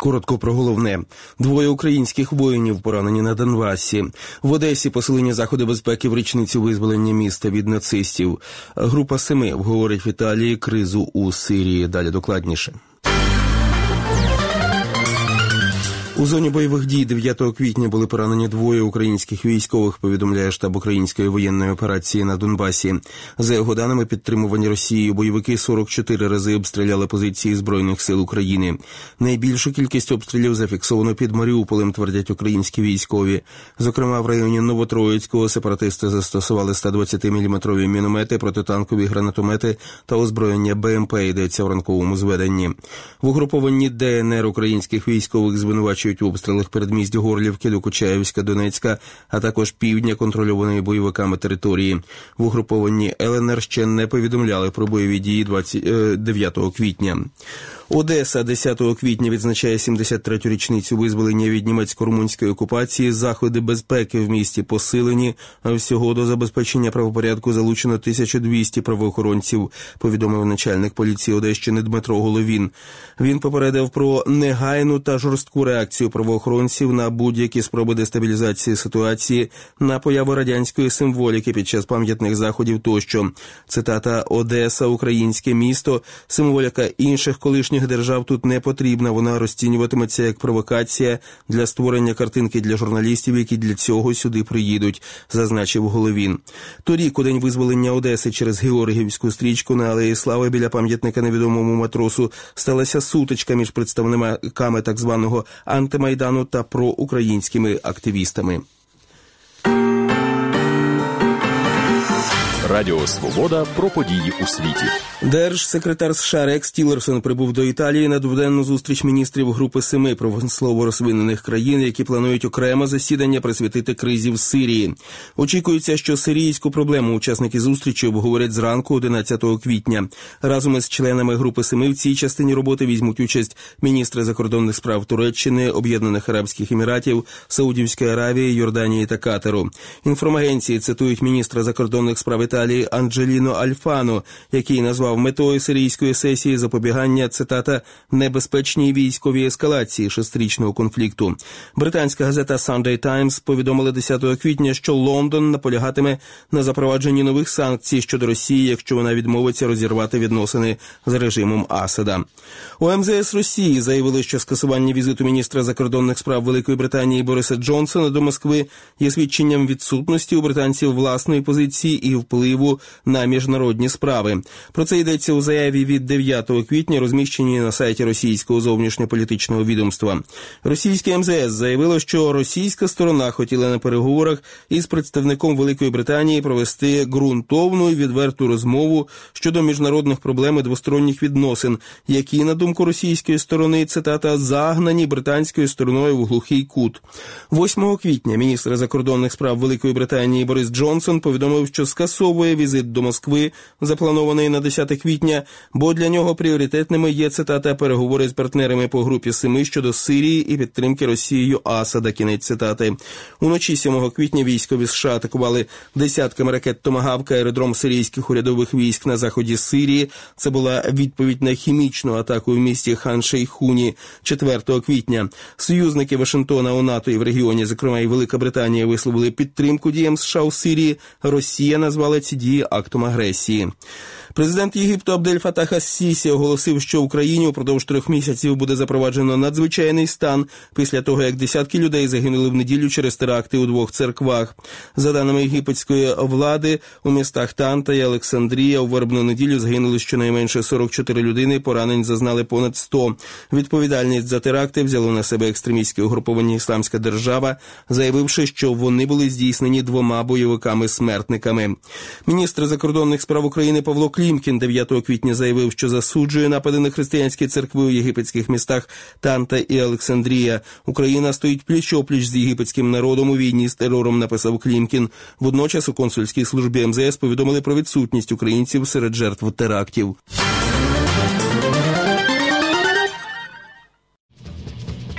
Коротко про головне двоє українських воїнів поранені на Донбасі. В Одесі посилення заходи безпеки в річницю визволення міста від нацистів. Група семи обговорить в Італії кризу у Сирії. Далі докладніше. У зоні бойових дій 9 квітня були поранені двоє українських військових. Повідомляє штаб української воєнної операції на Донбасі. За його даними, підтримувані Росією бойовики 44 рази обстріляли позиції збройних сил України. Найбільшу кількість обстрілів зафіксовано під Маріуполем, твердять українські військові. Зокрема, в районі Новотроїцького сепаратисти застосували 120-мм міномети, протитанкові гранатомети та озброєння БМП. Йдеться в ранковому зведенні. В угрупованні ДНР українських військових звинувачують участь в передмість Горлівки до Кучаєвська, Донецька, а також півдня контрольованої бойовиками території. В угрупованні ЛНР ще не повідомляли про бойові дії 29 е, квітня. Одеса 10 квітня відзначає 73-ю річницю визволення від німецько-румунської окупації. Заходи безпеки в місті посилені. Всього до забезпечення правопорядку залучено 1200 правоохоронців. Повідомив начальник поліції Одещини Дмитро Головін. Він попередив про негайну та жорстку реакцію правоохоронців на будь-які спроби дестабілізації ситуації на появу радянської символіки під час пам'ятних заходів. Тощо цитата Одеса, українське місто, символіка інших колишніх інших держав тут не потрібна. Вона розцінюватиметься як провокація для створення картинки для журналістів, які для цього сюди приїдуть, зазначив Головін. Торік у день визволення Одеси через Георгіївську стрічку на Алеї Слави біля пам'ятника невідомому матросу сталася сутичка між представниками так званого антимайдану та проукраїнськими активістами. Радіо Свобода про події у світі. Держсекретар США Рекс Тілерсон прибув до Італії на дводенну зустріч міністрів групи семи промислово розвинених країн, які планують окреме засідання присвятити кризі в Сирії. Очікується, що сирійську проблему учасники зустрічі обговорять зранку 11 квітня. Разом із членами групи семи в цій частині роботи візьмуть участь міністри закордонних справ Туреччини, Об'єднаних Арабських Еміратів, Саудівської Аравії, Йорданії та Катеру. Інформагенції цитують міністра закордонних справ Італії Анджеліно Альфано, який назвав метою сирійської сесії запобігання цитата небезпечній військовій ескалації шестирічного конфлікту. Британська газета Sunday Times повідомила 10 квітня, що Лондон наполягатиме на запровадженні нових санкцій щодо Росії, якщо вона відмовиться розірвати відносини з режимом Асада. У МЗС Росії заявили, що скасування візиту міністра закордонних справ Великої Британії Бориса Джонсона до Москви є свідченням відсутності у британців власної позиції і впливу впливу на міжнародні справи. Про це йдеться у заяві від 9 квітня, розміщеній на сайті російського зовнішньополітичного відомства. Російське МЗС заявило, що російська сторона хотіла на переговорах із представником Великої Британії провести ґрунтовну і відверту розмову щодо міжнародних проблем і двосторонніх відносин, які на думку російської сторони цитата загнані британською стороною в глухий кут. 8 квітня міністр закордонних справ Великої Британії Борис Джонсон повідомив, що скасовує скасовує візит до Москви, запланований на 10 квітня, бо для нього пріоритетними є цитата переговори з партнерами по групі Семи щодо Сирії і підтримки Росією Асада. Кінець цитати уночі 7 квітня військові США атакували десятками ракет Томагавка аеродром сирійських урядових військ на заході Сирії. Це була відповідь на хімічну атаку в місті Хан Шейхуні 4 квітня. Союзники Вашингтона у НАТО і в регіоні, зокрема і Велика Британія, висловили підтримку діям США у Сирії. Росія назвала ці дії актом агресії. Президент Єгипту Абдель Фатах Ас-Сісі оголосив, що в Україні упродовж трьох місяців буде запроваджено надзвичайний стан після того, як десятки людей загинули в неділю через теракти у двох церквах. За даними єгипетської влади, у містах Танта і Олександрія у вербну неділю загинули щонайменше 44 людини. Поранень зазнали понад 100. Відповідальність за теракти взяло на себе екстремістське угруповання Ісламська держава, заявивши, що вони були здійснені двома бойовиками-смертниками. Міністр закордонних справ України Павло Клімкін 9 квітня заявив, що засуджує напади на християнські церкви у єгипетських містах Танта і Олександрія. Україна стоїть пліч опліч з єгипетським народом у війні з терором. Написав Клімкін. Водночас у консульській службі МЗС повідомили про відсутність українців серед жертв терактів.